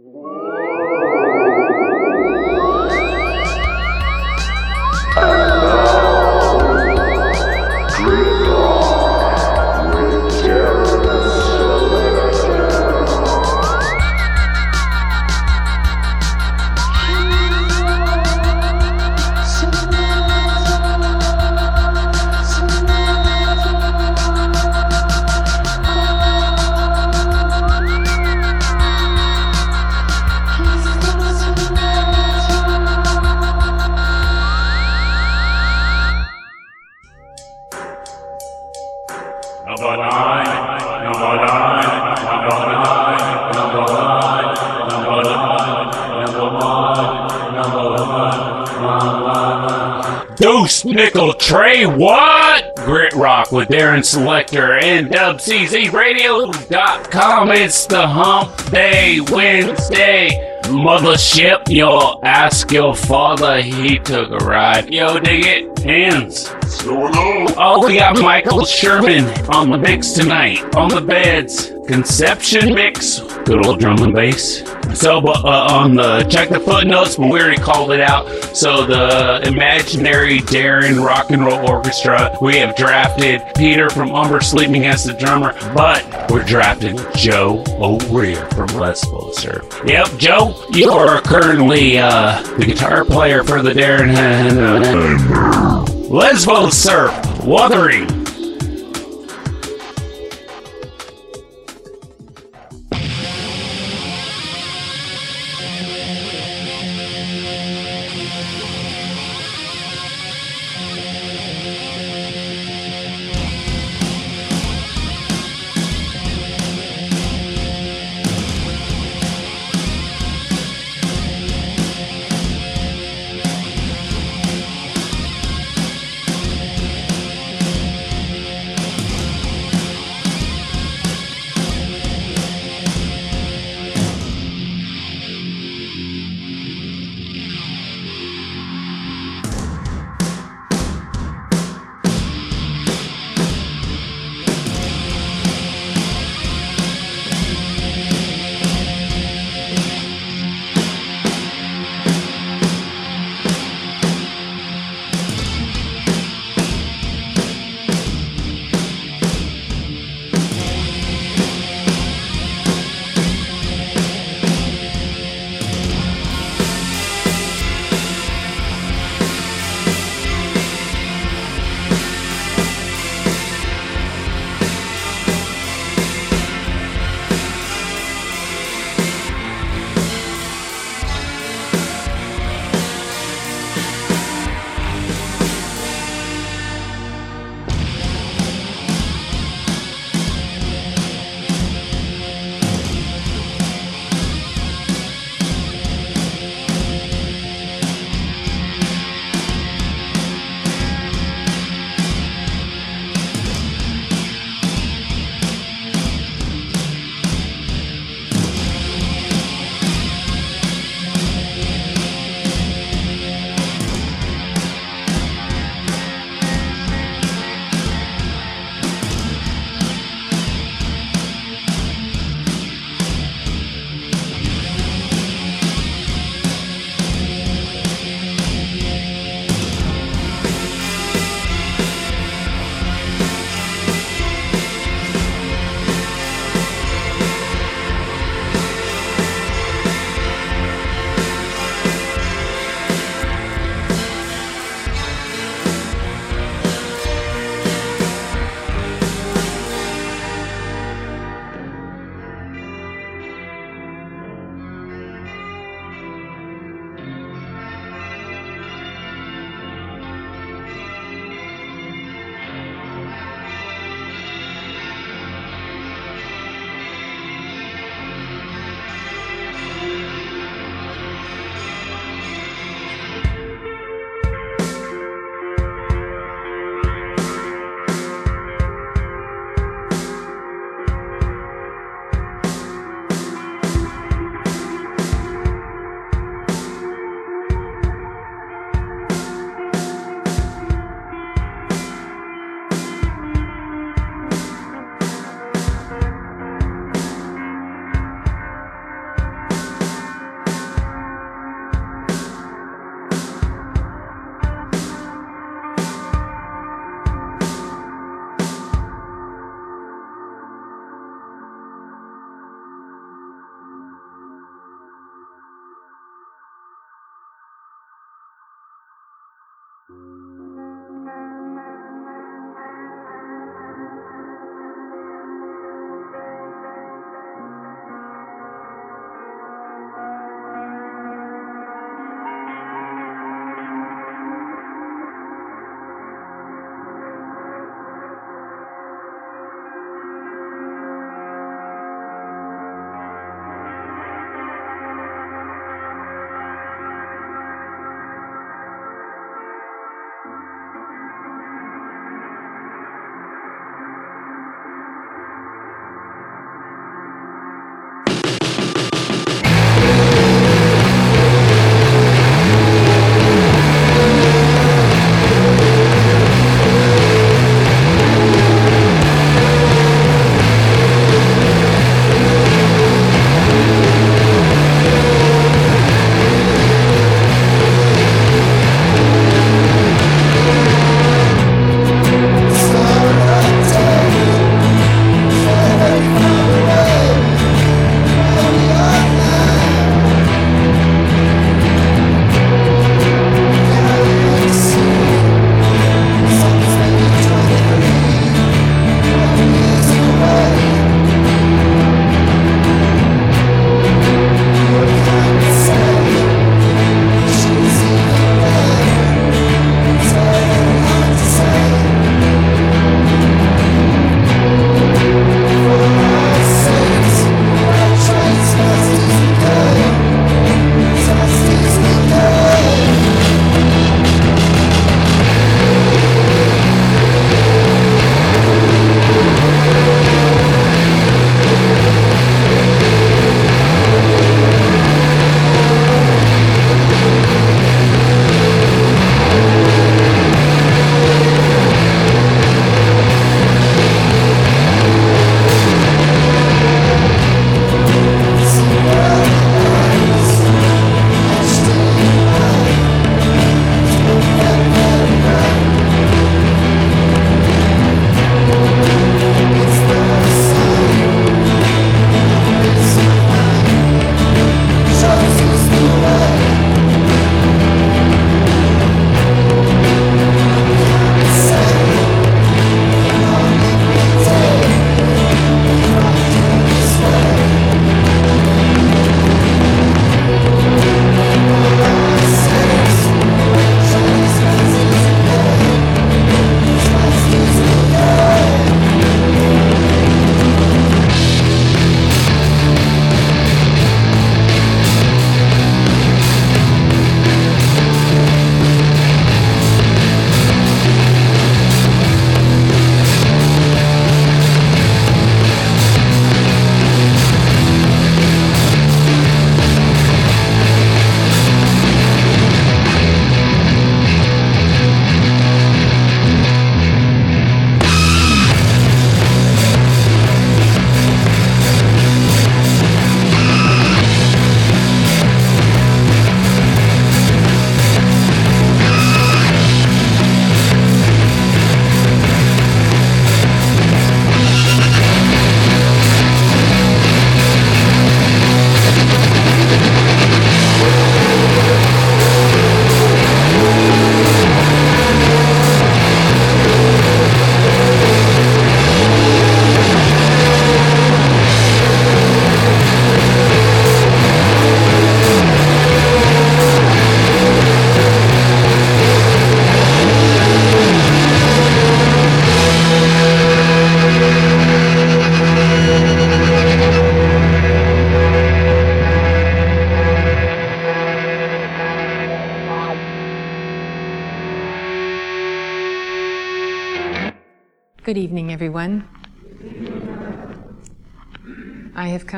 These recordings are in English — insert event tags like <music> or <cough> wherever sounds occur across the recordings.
Whoa. Trey, what? Grit Rock with Darren Selector and WCZRadio.com. It's the Hump Day Wednesday. Mothership, you'll ask your father, he took a ride. Yo, dig it? Hands. Oh, we got Michael Sherman on the mix tonight. On the beds. Conception mix. Good old drum and bass. So, uh, on the, check the footnotes, but we already called it out. So, the imaginary Darren Rock and Roll Orchestra, we have drafted Peter from Umber Sleeping as the drummer, but we're drafting Joe O'Rear from Les Surf. Yep, Joe, you are currently uh, the guitar player for the Darren <laughs> Lesbo Surf Wuthering.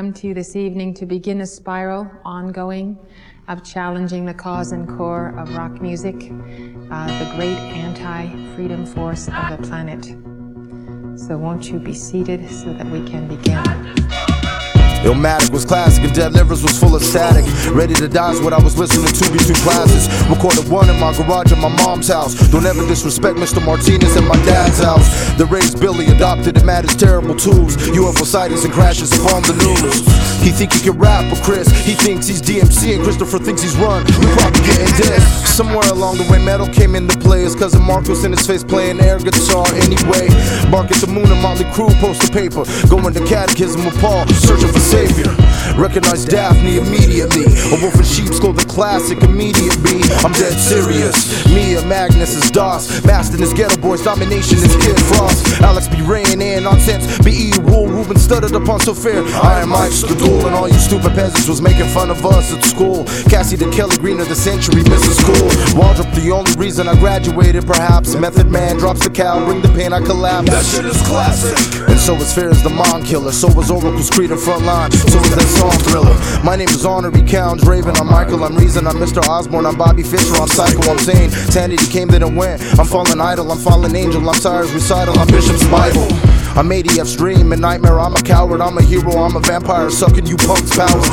Come to you this evening to begin a spiral ongoing of challenging the cause and core of rock music, uh, the great anti freedom force of the planet. So, won't you be seated so that we can begin? Illmatic was classic and Dead Livers was full of static. Ready to die is what I was listening to between classes. Recorded one in my garage at my mom's house. Don't ever disrespect Mr. Martinez at my dad's house. The raised Billy adopted him at his terrible tools. UFO sightings and crashes upon the news. He think he can rap, but Chris, he thinks he's DMC and Christopher thinks he's run. We probably getting dead. Somewhere along the way, metal came into play. His cousin Marcos in his face playing air guitar anyway. Bark at the moon and Motley Crue post the paper. Going to catechism with Paul, searching for savior. Recognize Daphne immediately. A wolf in sheep's clothing, classic, immediate B. I'm dead serious. Mia Magnus is DOS. Mastin is Geto Boys, domination is Kid Frost. Alex be rain in eh, nonsense. BE rule, Ruben stuttered upon so fair. I am Mike the duel, and all you stupid peasants was making fun of us at school. Cassie the Kelly Green of the century, Mrs. Cool. Wardrop, the only reason I graduated, perhaps. Method Man drops the cow, bring the pain, I collapse. That shit is classic. And so is Fear is the Mon Killer. So was Oracle's Creed in front So is that song thriller. My name is Honorary Counts, Raven, I'm Michael, I'm Reason, I'm Mr. Osborne, I'm Bobby Fischer, I'm Psycho, I'm Sane. Sanity came, then it went. I'm fallen idol, I'm fallen angel, I'm Cyrus recital, I'm Bishop's Bible. I'm ADF's dream and nightmare. I'm a coward, I'm a hero, I'm a vampire, sucking you punks' powers.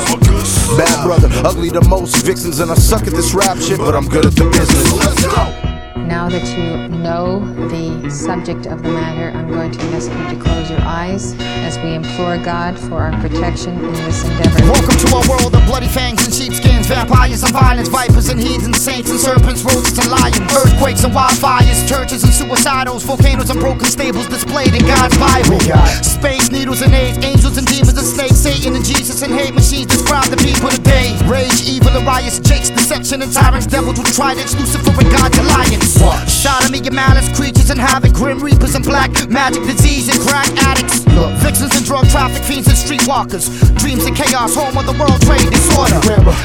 Bad brother, ugly the most vixens, and I suck at this rap shit, but I'm good at the business. Let's go. Now that you know the subject of the matter, I'm going to ask you to close your eyes as we implore God for our protection in this endeavor. Welcome to a world of bloody fangs and sheepskins, vampires and violence, vipers and heathens, saints and serpents, rodents and lions, earthquakes and wildfires, churches and suicidals, volcanoes and broken stables displayed in God's Bible. Space needles and AIDS, angels and demons and snakes, Satan and Jesus and hate machines describe the people today. Rage, evil and riots, jakes, deception and tyrants, devils with tridents, Lucifer and God's alliance. Sodomy and malice, creatures and havoc, grim reapers and black magic, disease and crack addicts. Vixens and drug traffic fiends and streetwalkers. Dreams and chaos, home of the world trade disorder.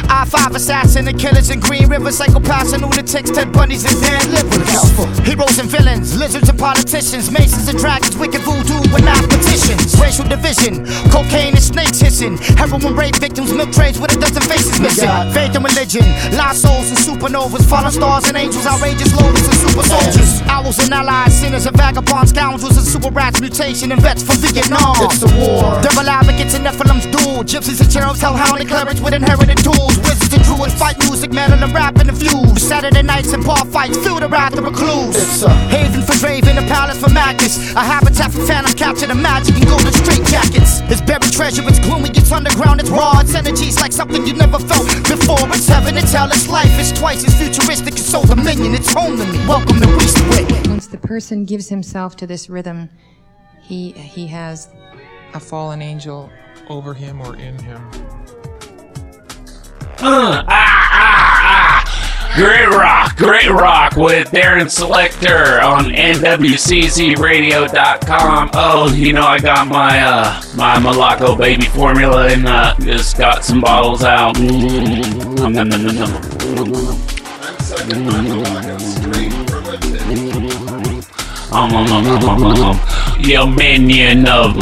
I five assassin and killers in Green River, psychopaths and lunatics, Ted Bunnies and Dan Livers. Heroes and villains, lizards and politicians, masons and dragons, wicked voodoo and mathematicians. Racial division, cocaine and snakes hissing. Heroin rape victims, milk trays with a dozen faces missing. Faith and religion, lost souls and supernovas, fallen stars and angels, outrageous and super soldiers. Owls and allies, sinners and vagabonds, scoundrels and super rats, mutation and vets from Vietnam. It's the war. Devil advocates and Nephilim's duel. Gypsies and cherubs, hellhound and clerics with inherited tools. Wizards and druids fight music, metal and rap and the fuse. Saturday nights and bar fights, feel the wrath of recluse. It's a- Haven for Draven, a palace for Magnus. A habitat for phantoms, capture the magic and golden straight jackets. It's buried treasure, it's gloomy, it's underground, it's raw. Its energy's like something you never felt before. It's heaven, it's hell, it's life, it's twice as futuristic as Soul Dominion. It's home to me. Welcome to Eastwick. Once the person gives himself to this rhythm, he he has a fallen angel over him or in him. Uh, ah, ah, ah. Great rock, great rock with Darren Selector on NWCCRadio.com. Oh, you know I got my uh my Malaco baby formula and uh just got some bottles out. Um, um, um, um, um, um, um. You minion of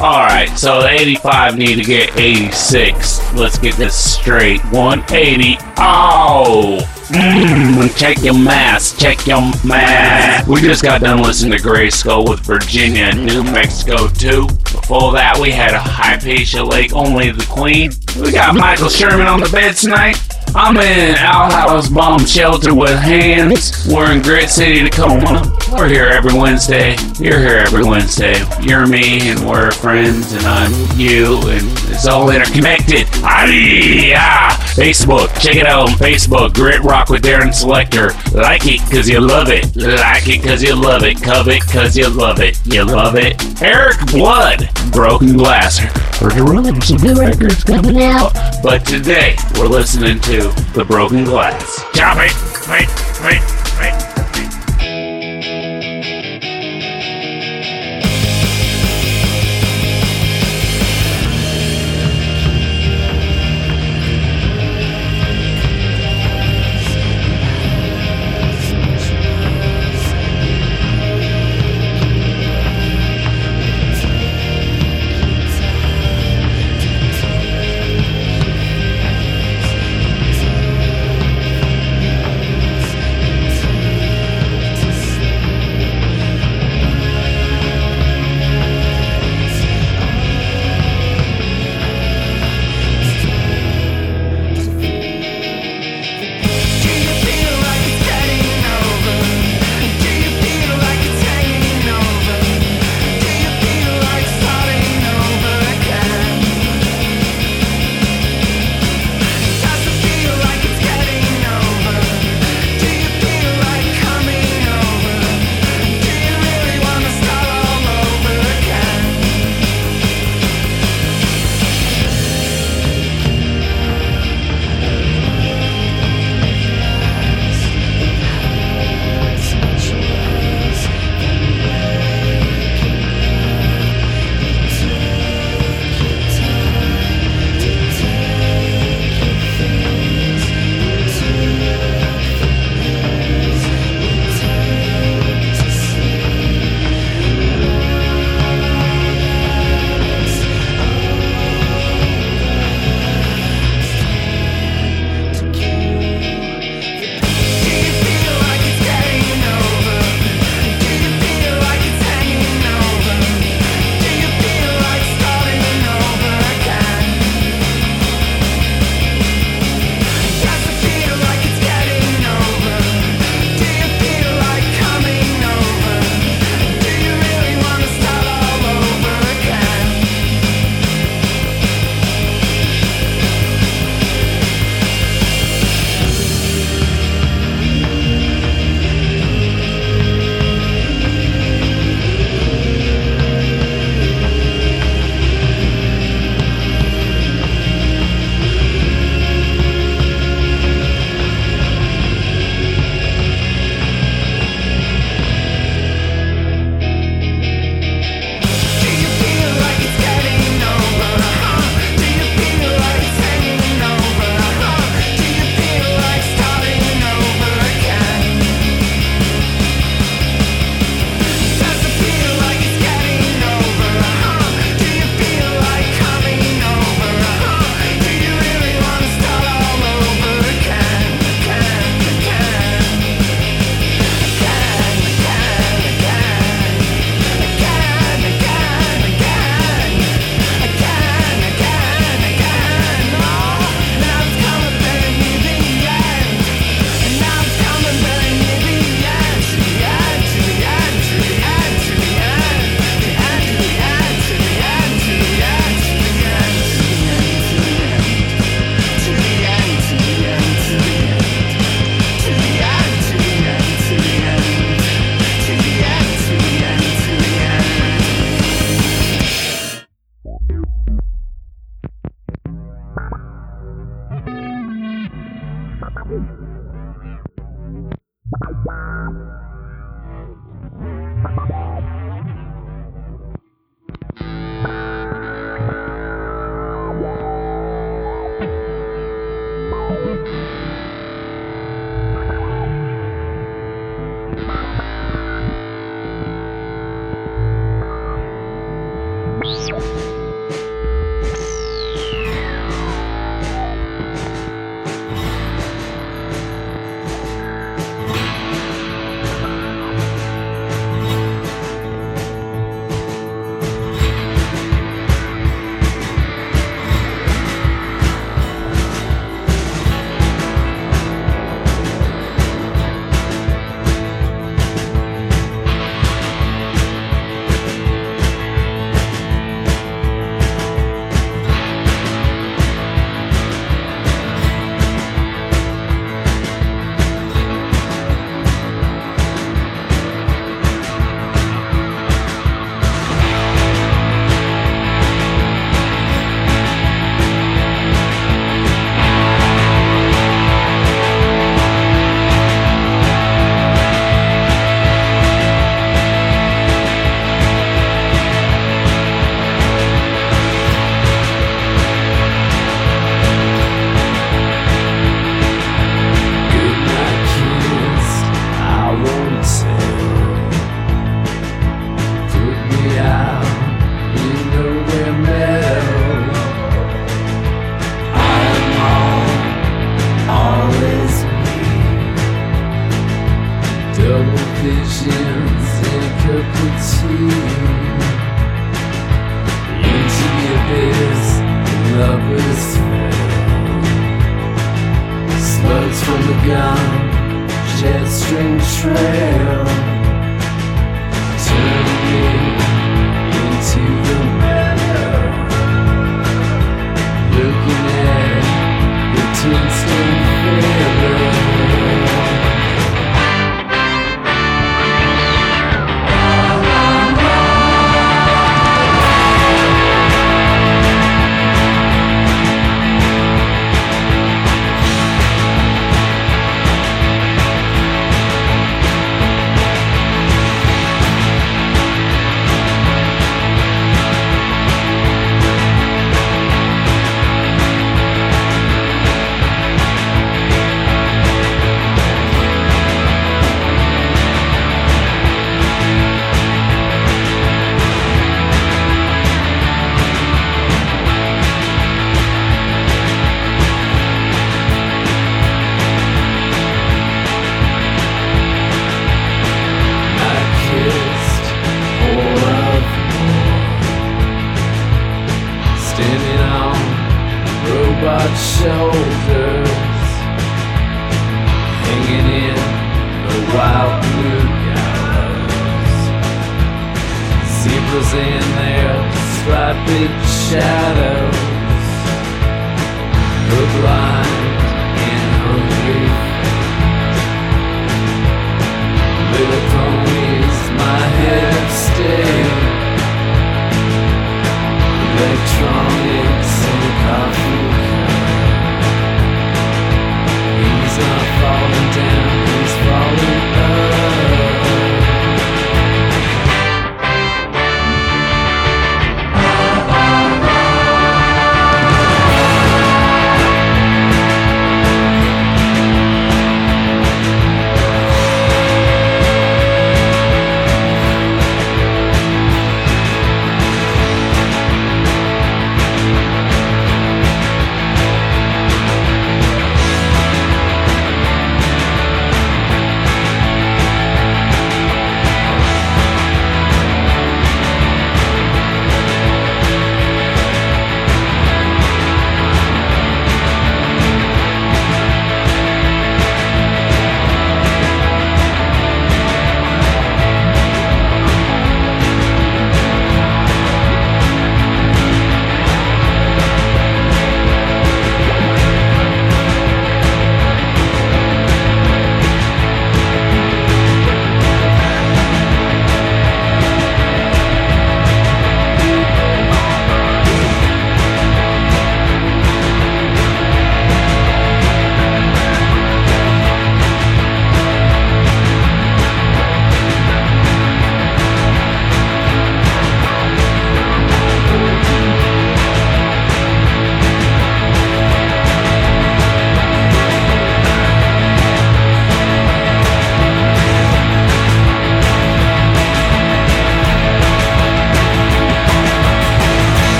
Alright, so 85 need to get 86. Let's get this straight. 180. Oh! Mm, check your mask. Check your mask. We just got done listening to Gray Skull with Virginia, and New Mexico 2. Before that, we had a Hypatia Lake, Only the Queen. We got Michael Sherman on the bed tonight. I'm in Owl House Bomb Shelter with hands. We're in Grit City, Tacoma. We're here every Wednesday. You're here every Wednesday. You're me, and we're friends, and I'm you, and it's all interconnected. Ah, Facebook, check it out on Facebook. Grit Rock with Darren Selector. Like it because you love it. Like it because you love it. Covet because you love it. You love it. Eric Blood, Broken Glass. Rumor some new records coming out. But today, we're listening to The Broken Glass. Chop it. Wait, wait, wait.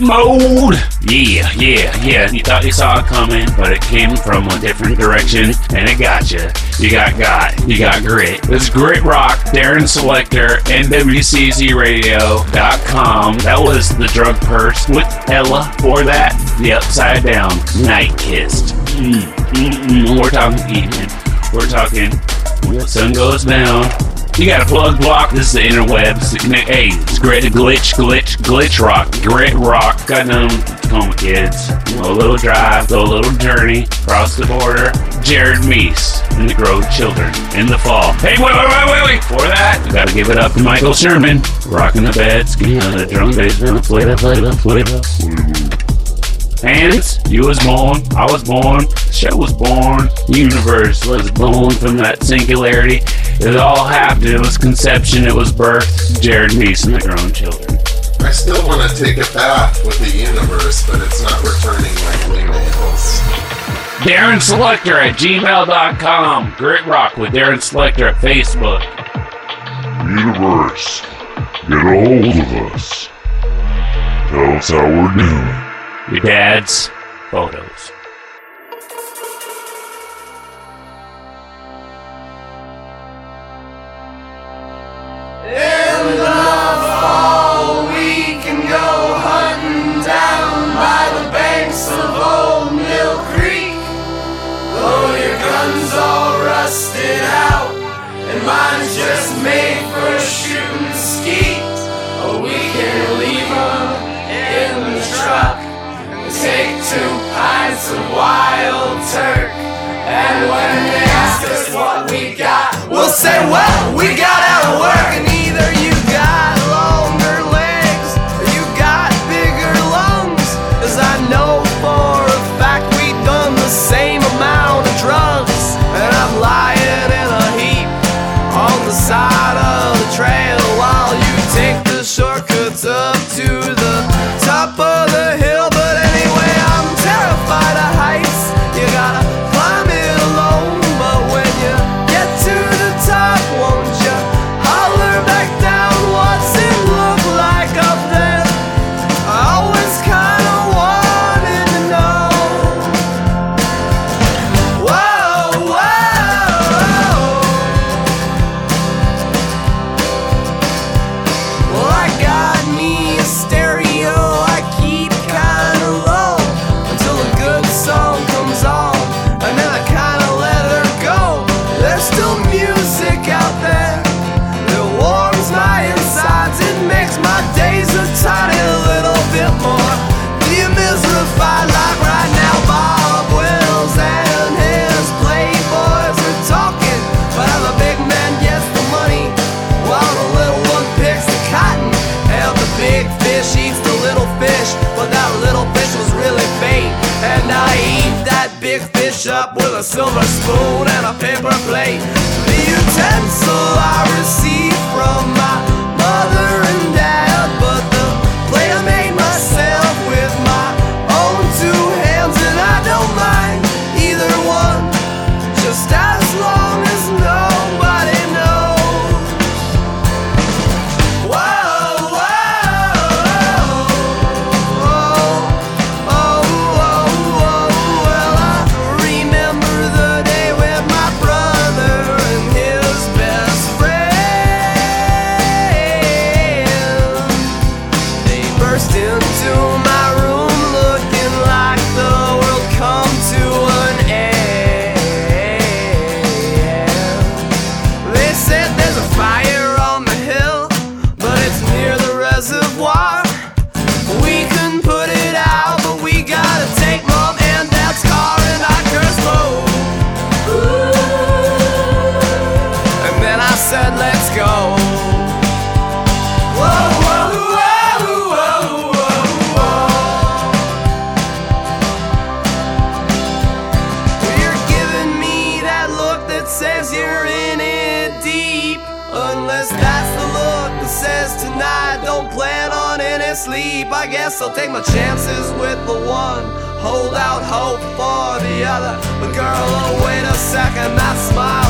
Mode! Yeah, yeah, yeah. You thought you saw it coming, but it came from a different direction, and it got you. You got got. You got grit. It's Grit Rock, Darren Selector, NWCZRadio.com. That was the drug purse with Ella. For that, the Upside Down Night Kissed. Mm, mm, mm. We're talking evening. We're talking when the sun goes down. You got a plug block. This is the interwebs. Hey, it's grit, glitch, glitch, glitch rock, grit rock. Got them Tacoma kids. A little drive, go a little journey across the border. Jared Mees and the Grown Children in the fall. Hey, wait, wait, wait, wait, wait. For that, we gotta give it up to Michael Sherman, rocking the beds, getting on the drum bass, play that, play that, play that. Hands, you was born, I was born, the show was born, universe was born from that singularity. It all happened, it was conception, it was birth, Jared Mees and the grown children. I still want to take a bath with the universe, but it's not returning my emails. Darren Selector at gmail.com. Grit Rock with Darren Selector at Facebook. Universe, get a hold of us. Tell us how we're doing. Your dad's photos. And when they ask us what we got, we'll say, well, we got of work. Silver spoon and a paper plate. For the other. But girl, oh wait a second, that smile's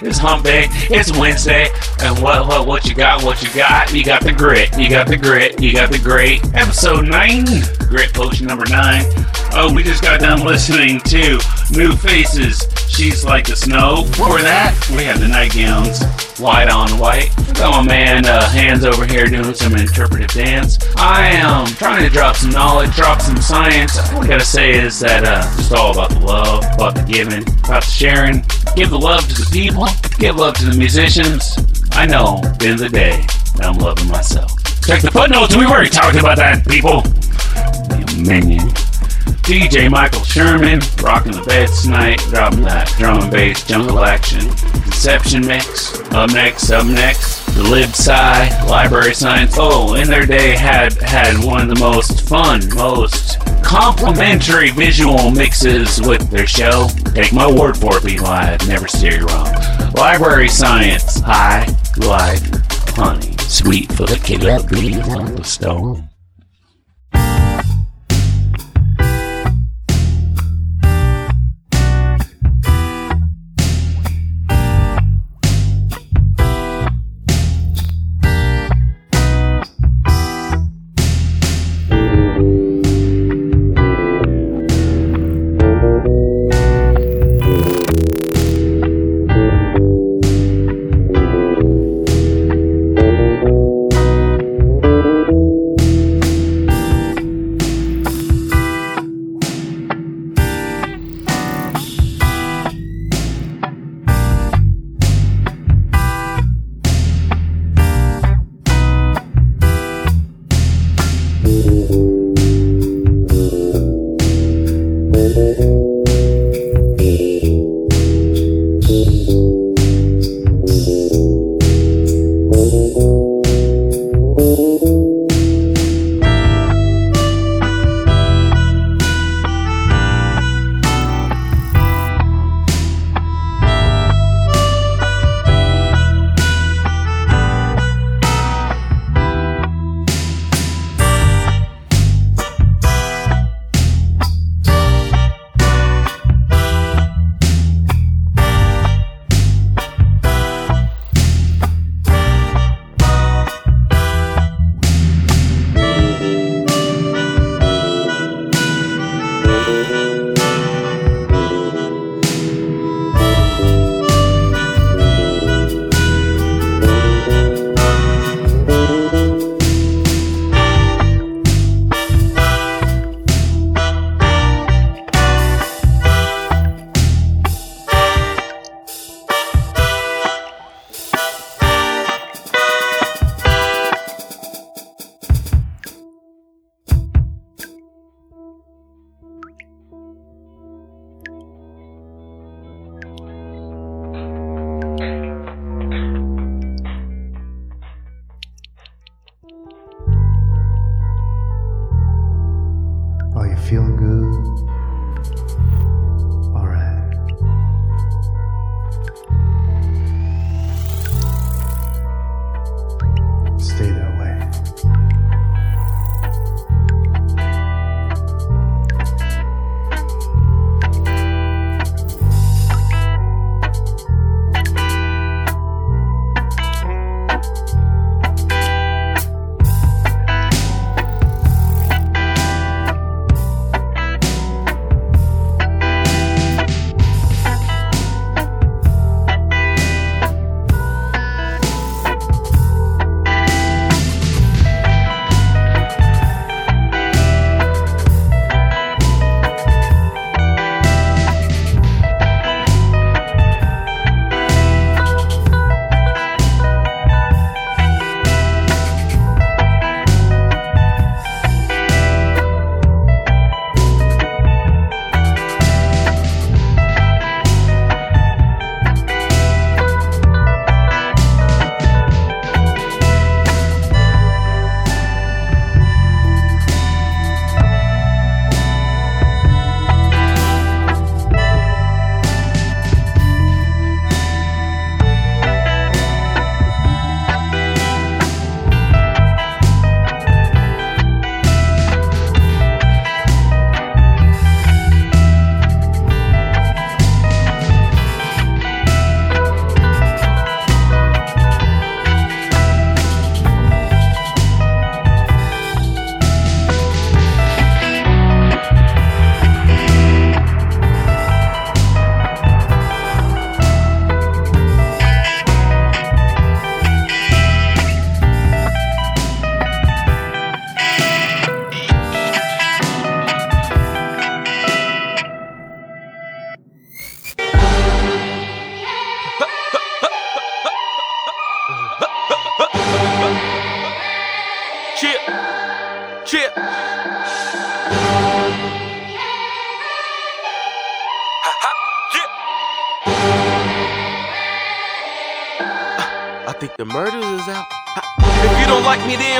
It's Hump Day. It's Wednesday. And what, what, what you got? What you got? You got the grit. You got the grit. You got the great. Episode 9. Grit potion number 9. Oh, we just got done listening to New Faces. She's like the snow. Before that, we had the nightgowns. White on white. Got my man uh, Hands over here doing some interpretive dance. I am trying to drop some knowledge, drop some science. All I gotta say is that uh, just all about the love, about the giving, about the sharing. Give the love to the people, give love to the musicians. I know, at the day, I'm loving myself. Check the footnotes, we already talked about that, people. You. DJ Michael Sherman, rocking the beds tonight, dropping that drum and bass jungle action. Conception mix, up next, up next. The Lib Sci, Library Science. Oh, in their day had had one of the most fun, most complimentary visual mixes with their show. Take my word for it, be live, never steer you wrong. Library Science, high life, honey, sweet for the on the stone.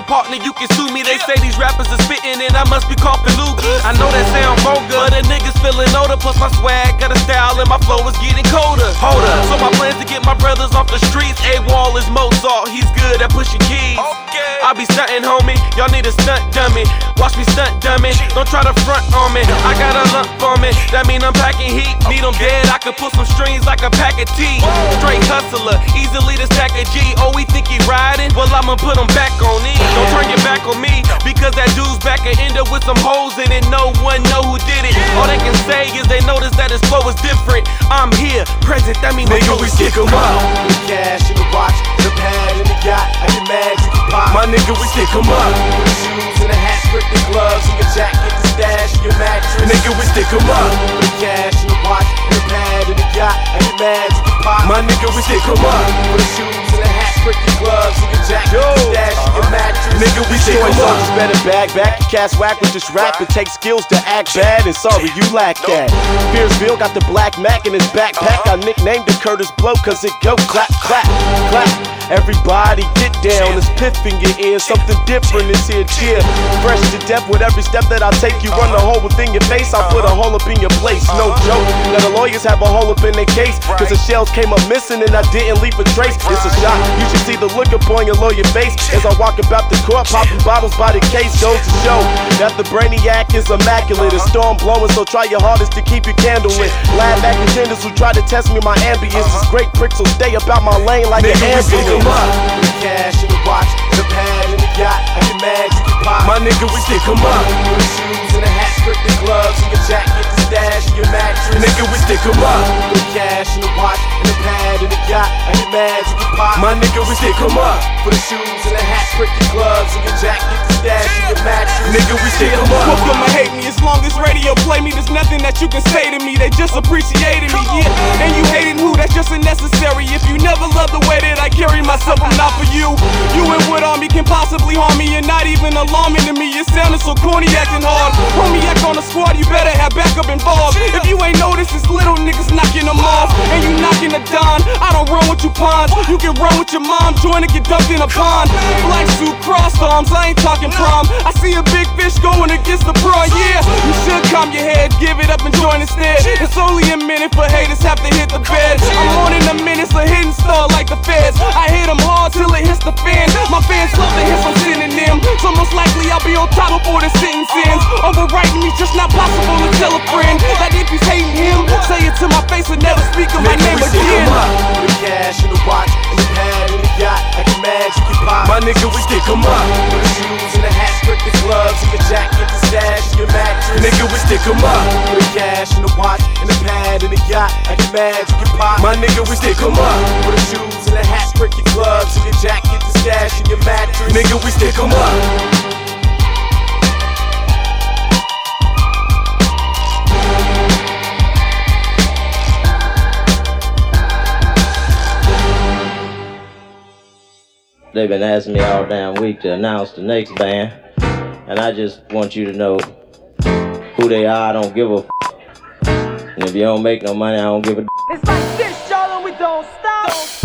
Partner, you can sue me. They say these rappers are spitting and I must be coughing loogies. I know that sound vulgar, but the niggas feeling older. Plus my swag got a style and my flow is getting colder. Hold up, so my plans to get my brothers off the streets. A Wall is Mozart, he's good at pushing keys. I be stunting, homie. Y'all need a stunt dummy. Watch me stunt dummy. Don't try to front on me. I got a lump on me. That mean I'm packing heat. Need Need 'em dead. I could pull some strings like a pack of tea. Straight hustler, easily the stack of G. Oh, we think he riding? Well, I'ma put him back on E. Don't turn your back on me. Because that dude's back and end up with some holes in it. No one know who did it. All they can say is they notice that his flow is different. I'm here, present. That mean Nigga, we stick 'em up. The cash in the watch, the pad in the yacht. I get mad, you can pop. My nigga, we stick 'em up. The shoes and the hat, strip the gloves and your jacket, the stash, and your mattress. Nigga, we stick 'em up. The cash in the watch, the pad in the yacht. I get mad, you can pop. My nigga, we stick 'em up. For the shoes and the hat, strip the gloves and your jacket, the stash, your mattress. Nigga, we stick 'em Showing up. soldiers better bag back. Your cast whack with this rap. It takes skills to act bad, and sorry, you lack that. Fearce Vill got the black Mac in his backpack. I nicknamed it Kurtis Blow, cause it go clap, clap, clap. Everybody get down, it's piff in your ear. Something different is here, cheer. Fresh to death with every step that I take. You run a hole within your face, I put a hole up in your place. No joke. Now the lawyers have a hole up in their case. Cause the shells came up missing and I didn't leave a trace. It's a shot. You should see the look upon your lawyer face as I walk about the court, popping bottles by the case. Goes to show that the brainiac is immaculate. A storm blowing, so try your hardest to keep your candle lit. Lab back contenders who try to test me, my ambience is great pricks, so stay about my lane like Nigga, an stick 'em up. The cash in the watch, the pad in the yacht. I get mad, you pop. My nigga, we stick 'em up. The shoes and the hat, strip the gloves and your jacket, stash, and your mattress. Nigga, we stick 'em up. The cash in the watch, and the pad in the yacht. I get mad, you can pop. My nigga, we stick 'em up. For the shoes and the hat, strip the gloves and your jacket, the stash, and your mattress. Nigga, we stick 'em up. Fuck them or hate me, as long as radio play me, there's nothing that you can say to me. They just appreciated me, yeah. And you hating who? That's just unnecessary. If you never love the way that I carry myself, I'm not for you. You and what on me can possibly harm me, and not even alarming to me. It sounding so corny, acting hard. Homie, act on the squad, you better have backup involved. If you ain't noticed, it's little niggas knocking them off, and you knocking the don. I don't run with you pawns. You can run with your mom, join and get dumped in a pond. Black suit, crossed arms, I ain't talking prom. I see a big fish going against the prawn, yeah. You should calm your head, give it up and join instead. It's only a minute for haters have to hit the bed. I'm on in a minute, so hitting star like the feds. I hit them hard till it hits the fan. My fans love to hear some synonym. So most likely I'll be on top before the sentence ends. Overwriting me's just not possible to tell a friend that if he's hating him, say it to my face and never speak of my name we stick 'em again. up. The cash in the watch, and the pad in the yacht. I get mad, you can pop. My nigga, we stick 'em up. For the shoes and the hat, strip the gloves and your jacket, the stash, and your mattress. Nigga, we stick 'em up. The cash in the watch, and the pad in the yacht. I get mad, you can pop. My nigga, we stick 'em up. For the shoes and the hat, strip your gloves and your jacket, the stash, and your mattress. Nigga, we stick 'em up. They've been asking me all damn week to announce the next band, and I just want you to know who they are. I don't give a. F- and if you don't make no money, I don't give a. It's like this, y'all, and we don't stop. I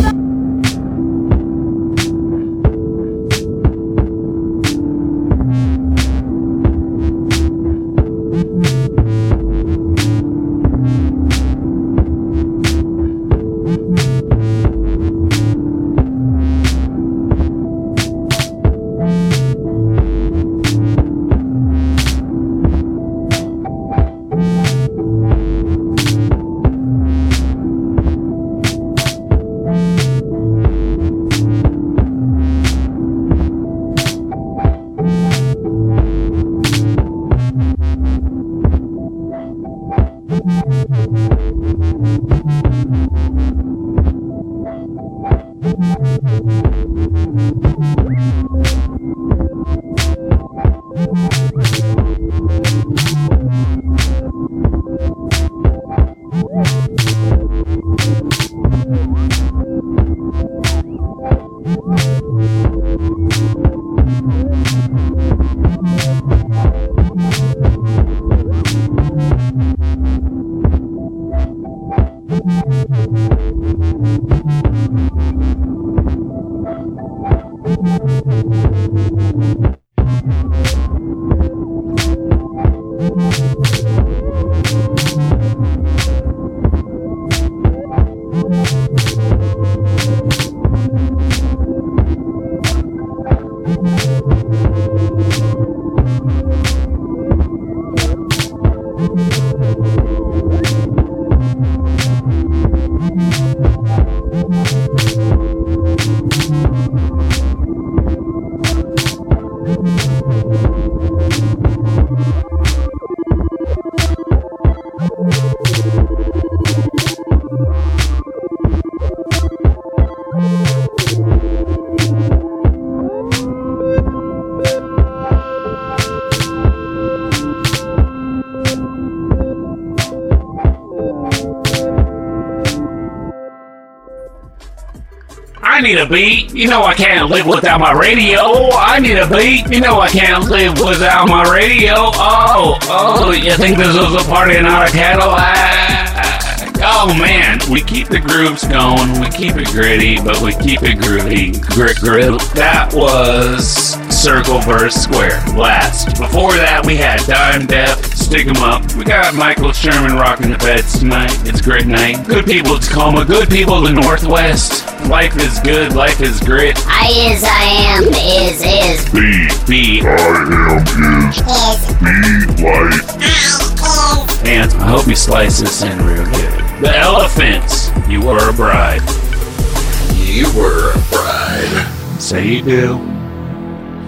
You know I can't live without my radio. I need a beat. You know I can't live without my radio. Oh, oh, you think this is a party not a Cadillac? Oh man, we keep the grooves going, we keep it gritty, but we keep it groovy. Grit grit. That was Circle verse Square. Last. Before that, we had Dyme Def, Stick 'em Up. We got Michael Sherman rocking the beds tonight. It's a great night. Good people Tacoma, good people the Northwest. Life is good, life is grit. I is, I am, is, is. Be. Be. I am is. Is. Be like. And I hope you slice this in real good. The elephants. You were a bride. You were a bride. Say you do.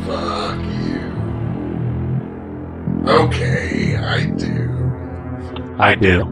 Fuck you. Okay, I do. I do.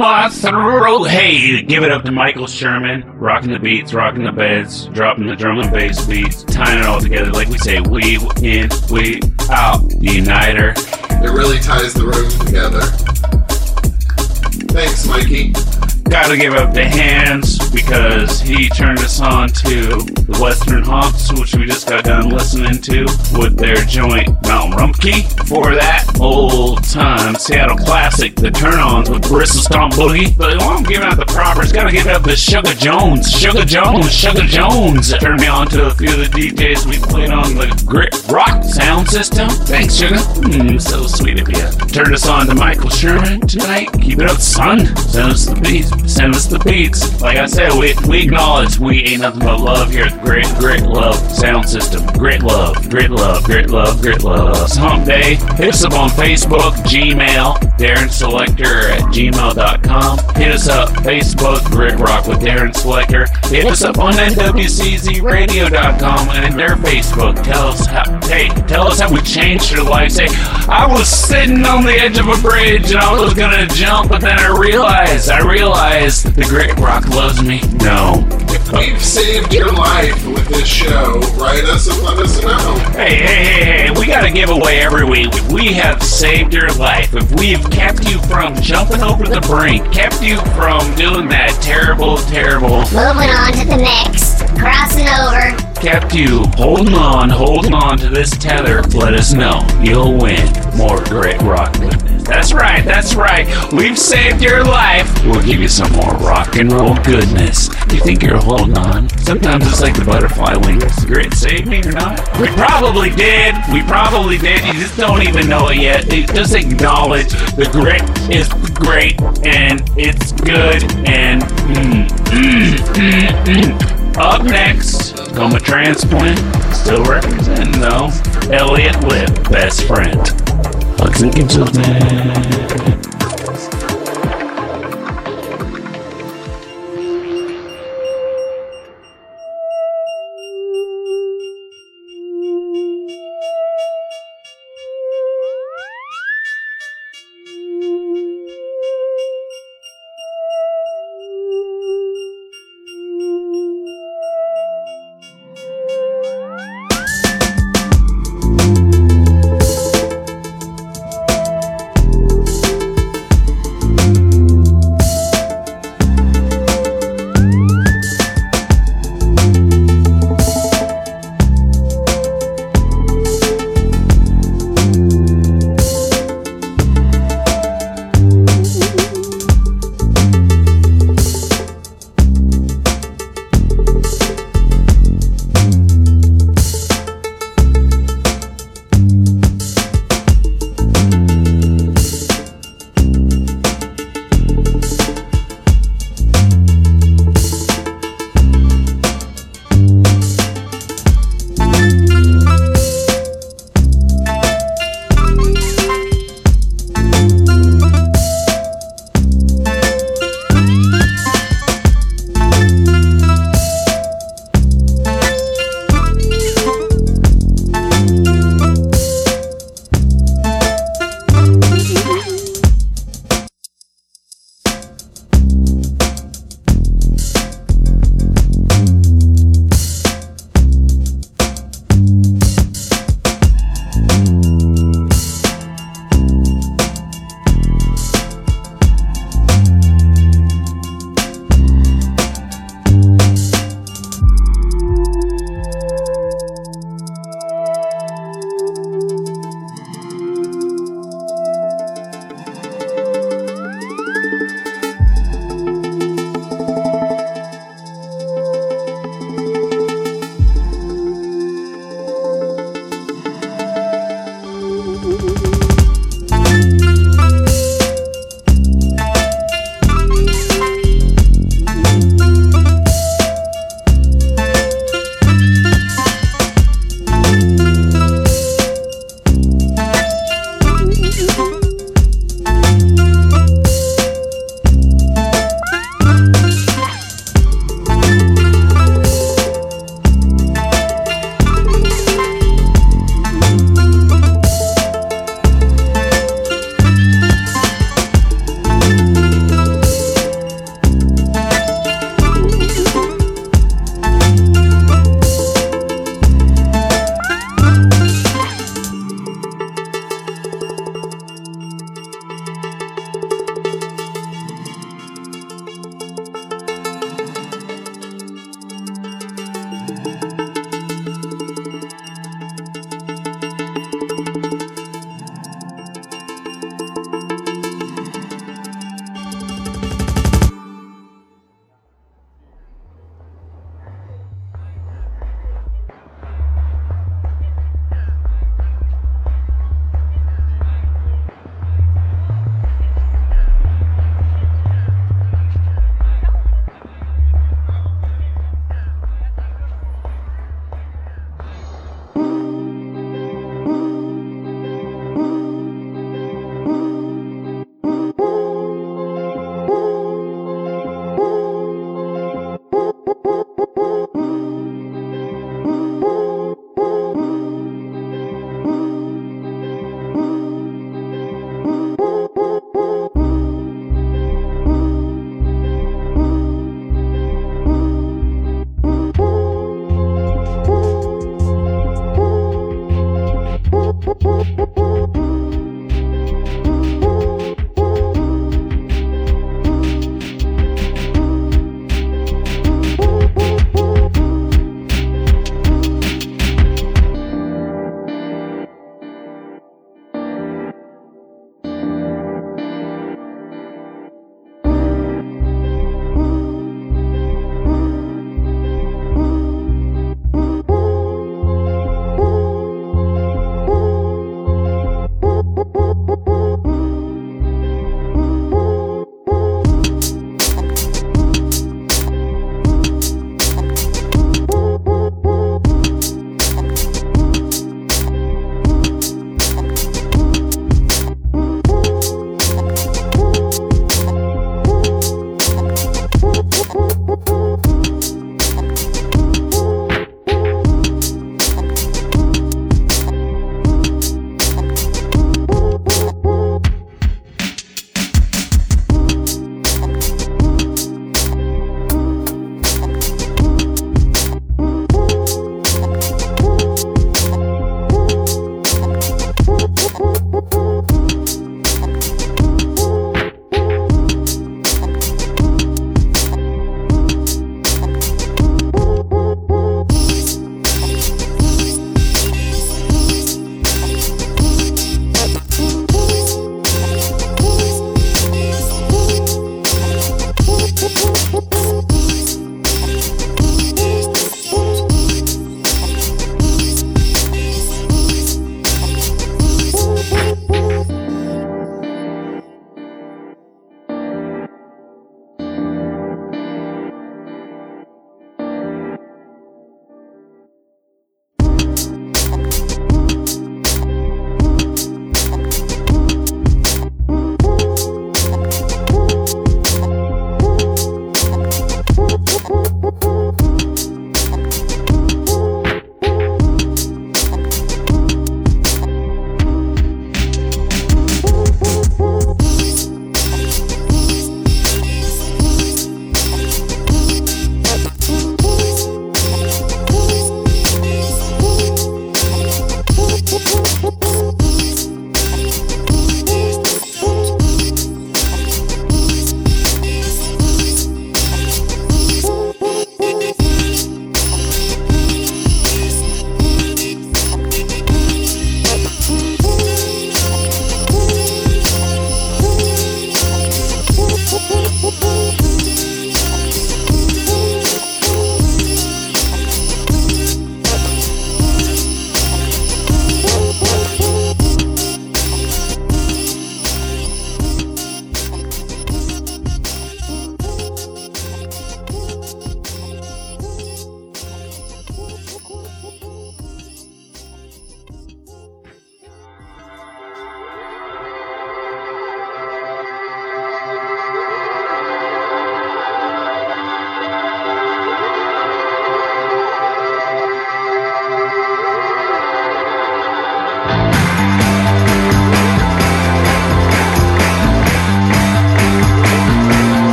Clear my throat. Hey, give it up to Michael Sherman, rocking the beats, rocking the beds, dropping the drum and bass beats, tying it all together like we say, we in, we out, uniter. It really ties the room together. Thanks, Mikey. Gotta give up the Hands because he turned us on to the Western Hawks, which we just got done listening to with their joint Mountain Rumpke. For that old time Seattle classic, The Turn Ons with Bristol Stomp Boogie. But while I'm giving out the propers, gotta give up to Sugar Jones. Sugar Jones, Sugar Jones. Turn me on to a few of the DJs we played on the Grit Rock sound system. Thanks, Sugar. Mm, so sweet of you. Turned us on to Michael Sherman tonight. Keep it up, son. Send us the beats. Send us the beats. Like I said, we, we acknowledge we ain't nothing but love here Great Grit Love Sound System. Grit Love, Grit Love, Grit Love, Grit Love. Hump Day. Hit us up on Facebook, Gmail, Darren Selector at gmail.com. Hit us up, Facebook, Grit Rock with Darren Selector. Hit us up on NWCZRadio.com and their Facebook. Tell us how, hey, tell us how we changed your life. Say, I was sitting on the edge of a bridge and I was gonna jump, but then I realized, I realized the Great Rock loves me. No. If we've saved your life with this show, write us and let us know. Hey, hey, hey, hey, we got a giveaway every week. If we have saved your life, if we've kept you from jumping over the brink, kept you from doing that terrible, terrible, Moving on to the next. Crossing over. kept you holding on, holding on to this tether, let us know. You'll win more great rock goodness. That's right, that's right. We've saved your life. We'll give you some more rock and roll goodness. You think you're holding on? Sometimes it's like the butterfly wings. Grit saved me or not? We probably did. We probably did. You just don't even know it yet. Just acknowledge the grit is great and it's good and mm, mm, mm, mm. Up next, Coma Transplant, still representing though, Elliot Lip, best friend. Hugs and kisses, man.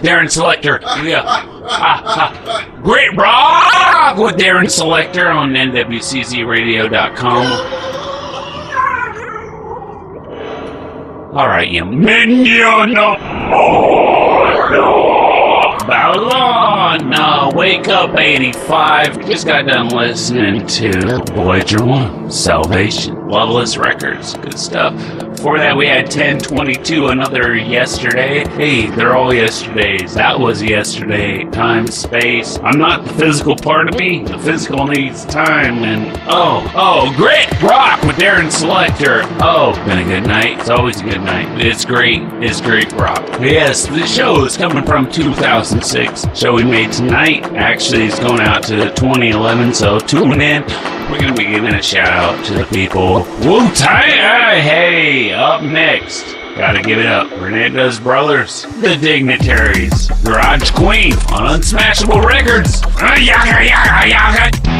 Darren Selector. Yeah. Ah, ah. Great rock with Darren Selector on NWCZRadio.com. All right, you minion of Babylon. Uh, wake up, 85. Just got done listening to Voyager 1, Salvation, Loveless Records. Good stuff. Before that, we had 1022, another yesterday. Hey, they're all yesterdays. That was yesterday. Time, space. I'm not the physical part of me. The physical needs time. And oh, oh, great rock with Darren Selector. Oh, been a good night. It's always a good night. It's great. It's great rock. Yes, the show is coming from 2006. Show we made tonight actually is going out to 2011. So tune in. We're gonna be giving a shout out to the people. Wu Tang! Hey, up next. Gotta give it up. Hernandez Brothers, The Dignitaries, Garage Queen on Unsmashable Records. Uh, yaga, yaga,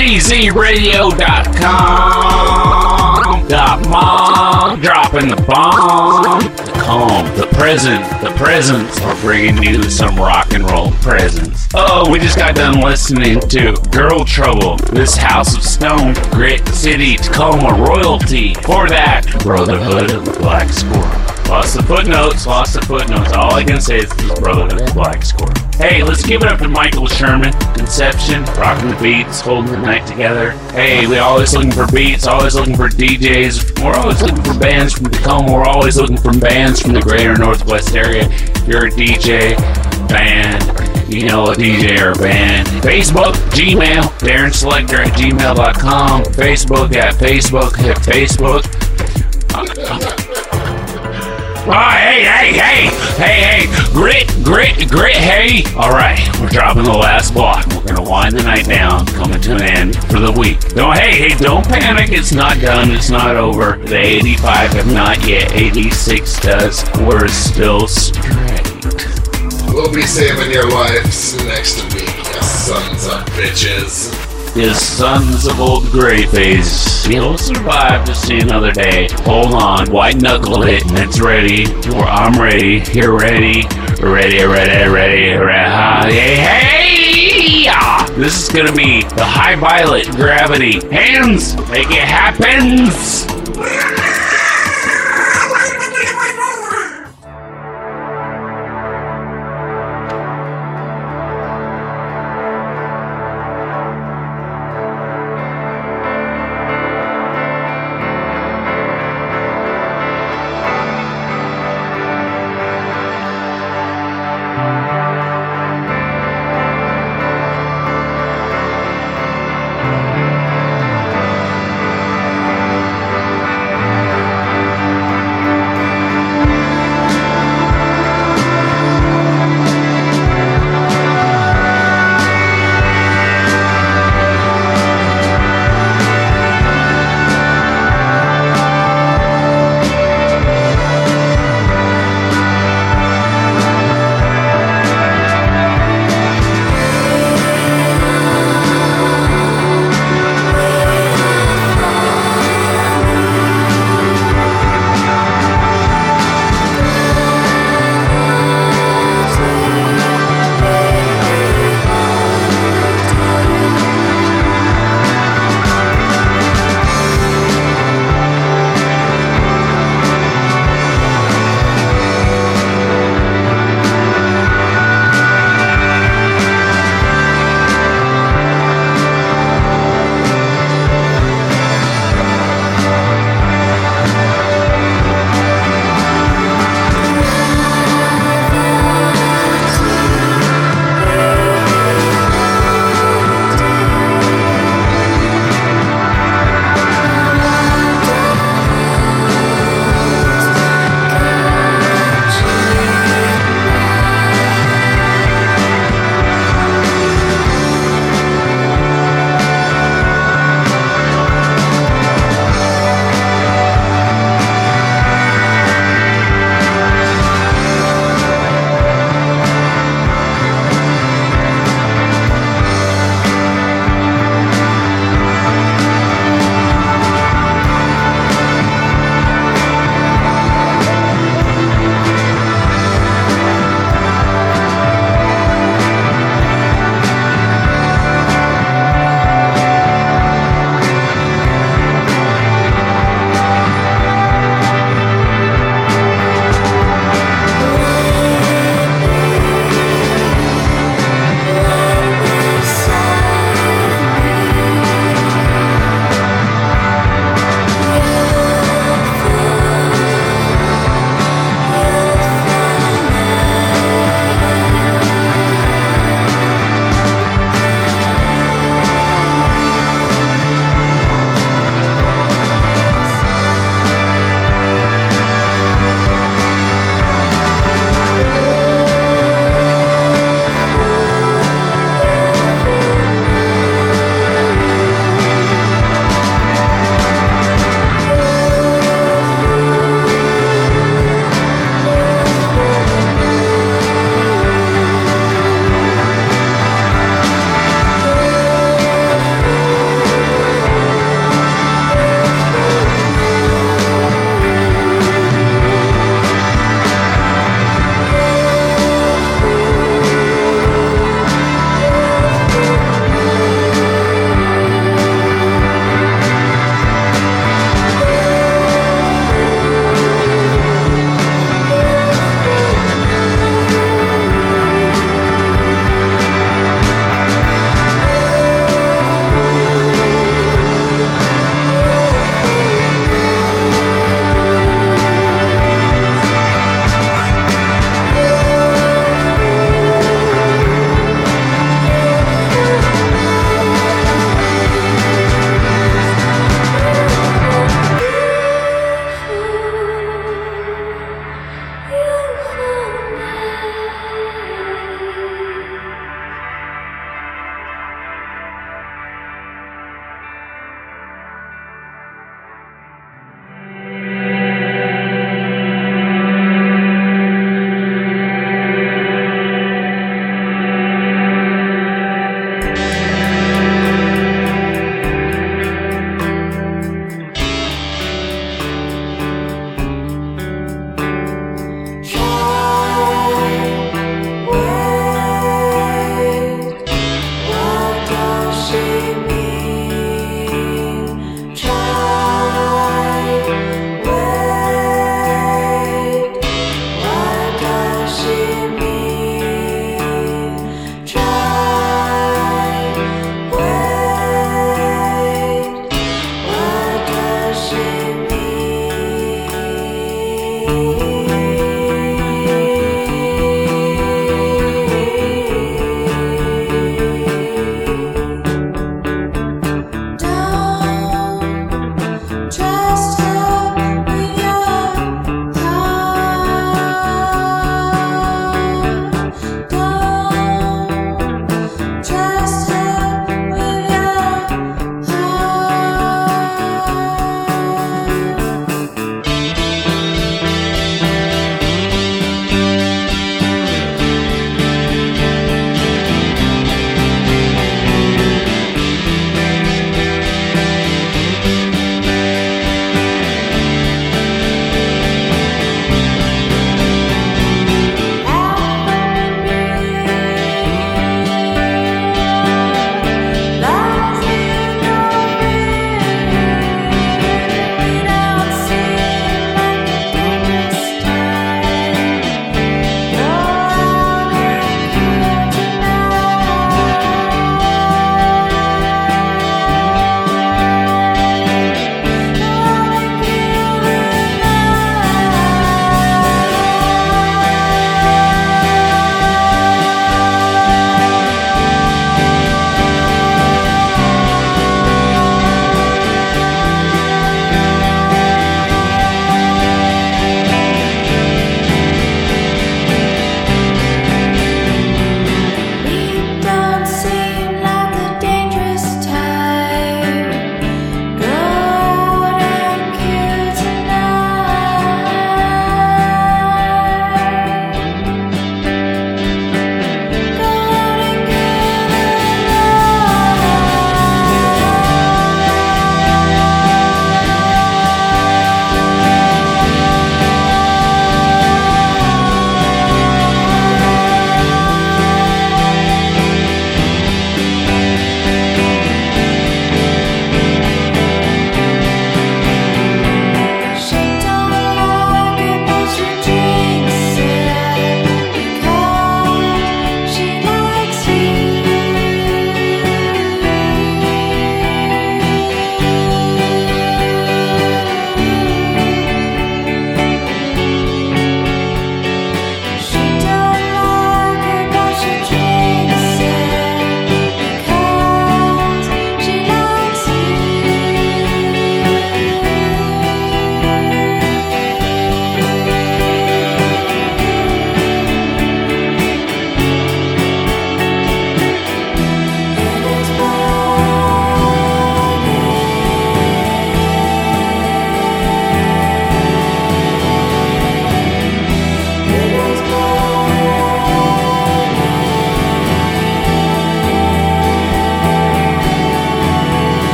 MCZRadio.com. Dot mom, dropping the bomb. The calm, the present, the presents. We're bringing you some rock and roll presents. Oh, we just got done listening to Girl Trouble, This House of Stone, Grit City, Tacoma Royalty. For that, Brotherhood of the Black Squirrel. Lost the footnotes, lost the footnotes. All I can say is Brotherhood of the Black Squirrel. Hey, let's give it up to Michael Sherman, Conception, rocking the beats, holding the night together. Hey, we're always looking for beats, always looking for DJs. We're always looking for bands from Tacoma. We're always looking for bands from the greater Northwest area. If you're a DJ, band, you know a DJ or a band. Facebook, Gmail, Darren Selector at gmail.com. Facebook at Facebook, hit Facebook. Oh, hey, hey, hey, hey, hey, grit, grit, grit, hey. All right, we're dropping the last block. We're gonna wind the night down, coming to an end for the week. Don't, hey, hey, don't panic. It's not done. It's not over. The 85 have not yet. 86 does. We're still straight. We'll be saving your lives next week, you sons of bitches. You sons of old gray face. You'll survive to see another day. Hold on, white knuckle it, and it's ready. Or I'm ready. You're ready. Ready, ready, ready, ready. Hey, hey! This is gonna be the high violet gravity. Hands, make it happen.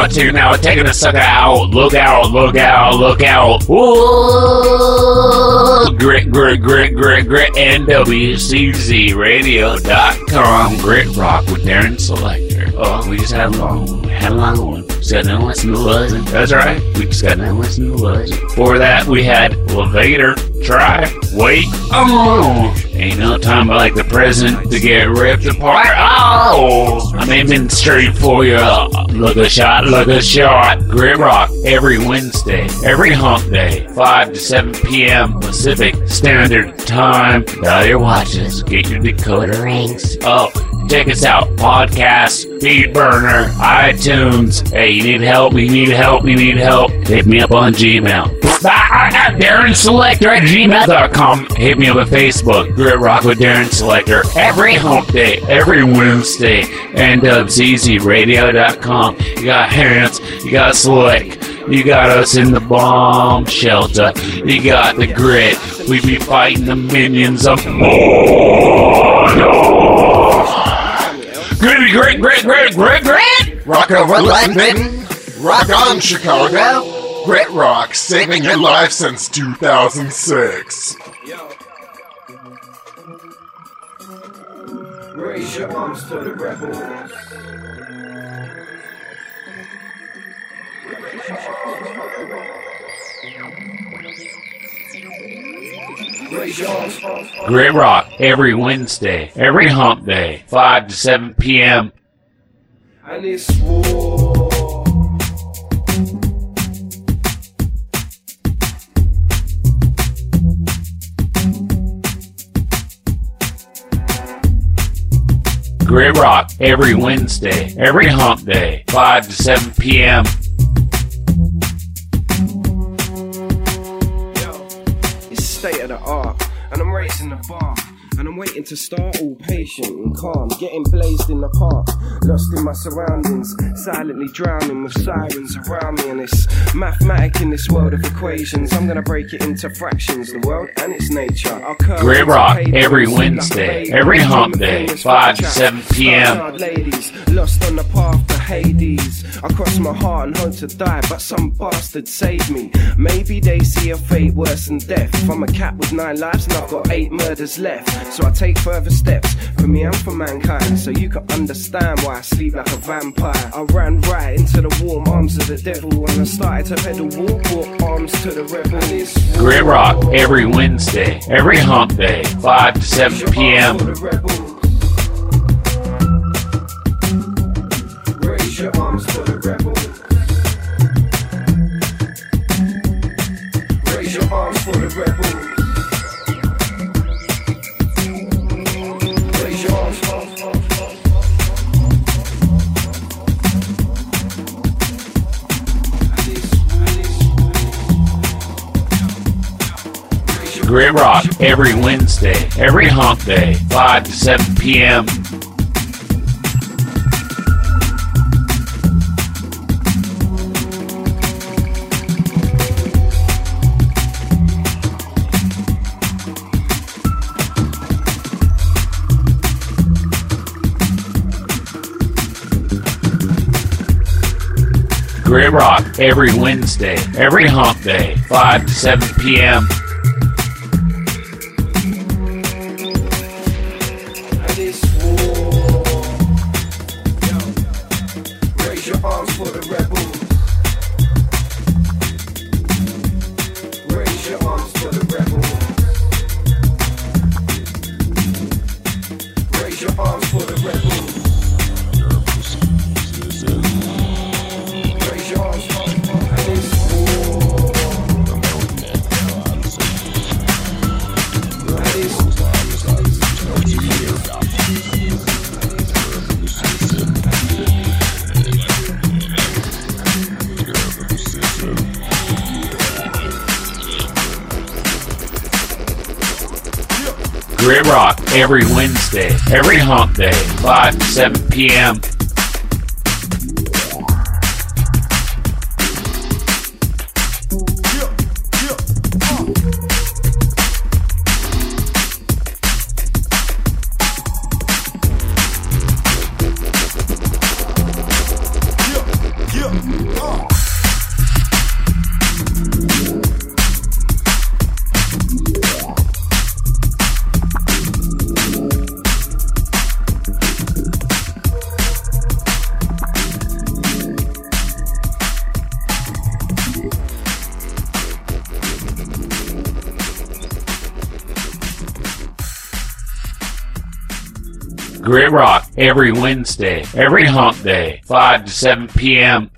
Out, it out, taking the sucker out. Look out, look out, look out. Ooh, grit, grit, grit, grit, grit, NWCZRadio.com. Grit rock with Darren Selector. Oh, we just had a long. Had a long one. Just got done listening to Legend. That's right. We just got done listening to Legend. Before that, we had Levator. Try. Wait. Oh. Ain't no time like the present to get ripped apart. Oh. I'm aiming straight for you. Look a shot, look a shot. Grit Rock every Wednesday, every hump day, 5 to 7 p.m. Pacific Standard Time. Dial your watches, get your decoder rings. Oh, check us out. Podcast, Feedburner, iTunes. Hey, you need help, you need help, you need help. Hit me up on Gmail. Ah, Darren Selector at gmail.com. Hit me up at Facebook. Grit Rock with Darren Selector. Every hump day, every Wednesday. And WZZRadio.com. You got Hans, you got Slick. You got us in the bomb shelter. You got the grit. We be fighting the minions of Gritty, grit, grit, grit, grit, grit. Rock over London. Rock on, Chicago. Grit Rock, saving your life since 2006. Raise your arms to the rebels. Raise your arms. Grit Rock every Wednesday, every hump day, 5 to 7 p.m. It's war. Grit Rock every Wednesday, every hump day, 5 to 7 p.m. waiting to start all patient and calm, getting blazed in the park, lost in my surroundings, silently drowning with sirens around me. And it's mathematic in this world of equations. I'm gonna break it into fractions, the world and its nature. I'll curve Grit Rock every sing like Wednesday, every hump day, famous 5 to chat. 7 p.m. Ladies, lost on the path to Hades. I cross my heart and hope to die, but some bastard saved me. Maybe they see a fate worse than death. If I'm a cat with nine lives and I've got eight murders left. So I take further steps for me and for mankind. So you can understand why I sleep like a vampire. I ran right into the warm arms of the devil and I started to pedal walk, walk arms to the rebel. And Grit Rock every Wednesday, every hump day, 5 to 7 p.m. Raise your arms to the rebel. Grit Rock every Wednesday, every hump day, 5 to 7 p.m. Grit Rock every Wednesday, every hump day, 5 to 7 p.m. every Wednesday, every hump day, 5 to 7 p.m. Grit Rock every Wednesday, every hump day, 5 to 7 p.m.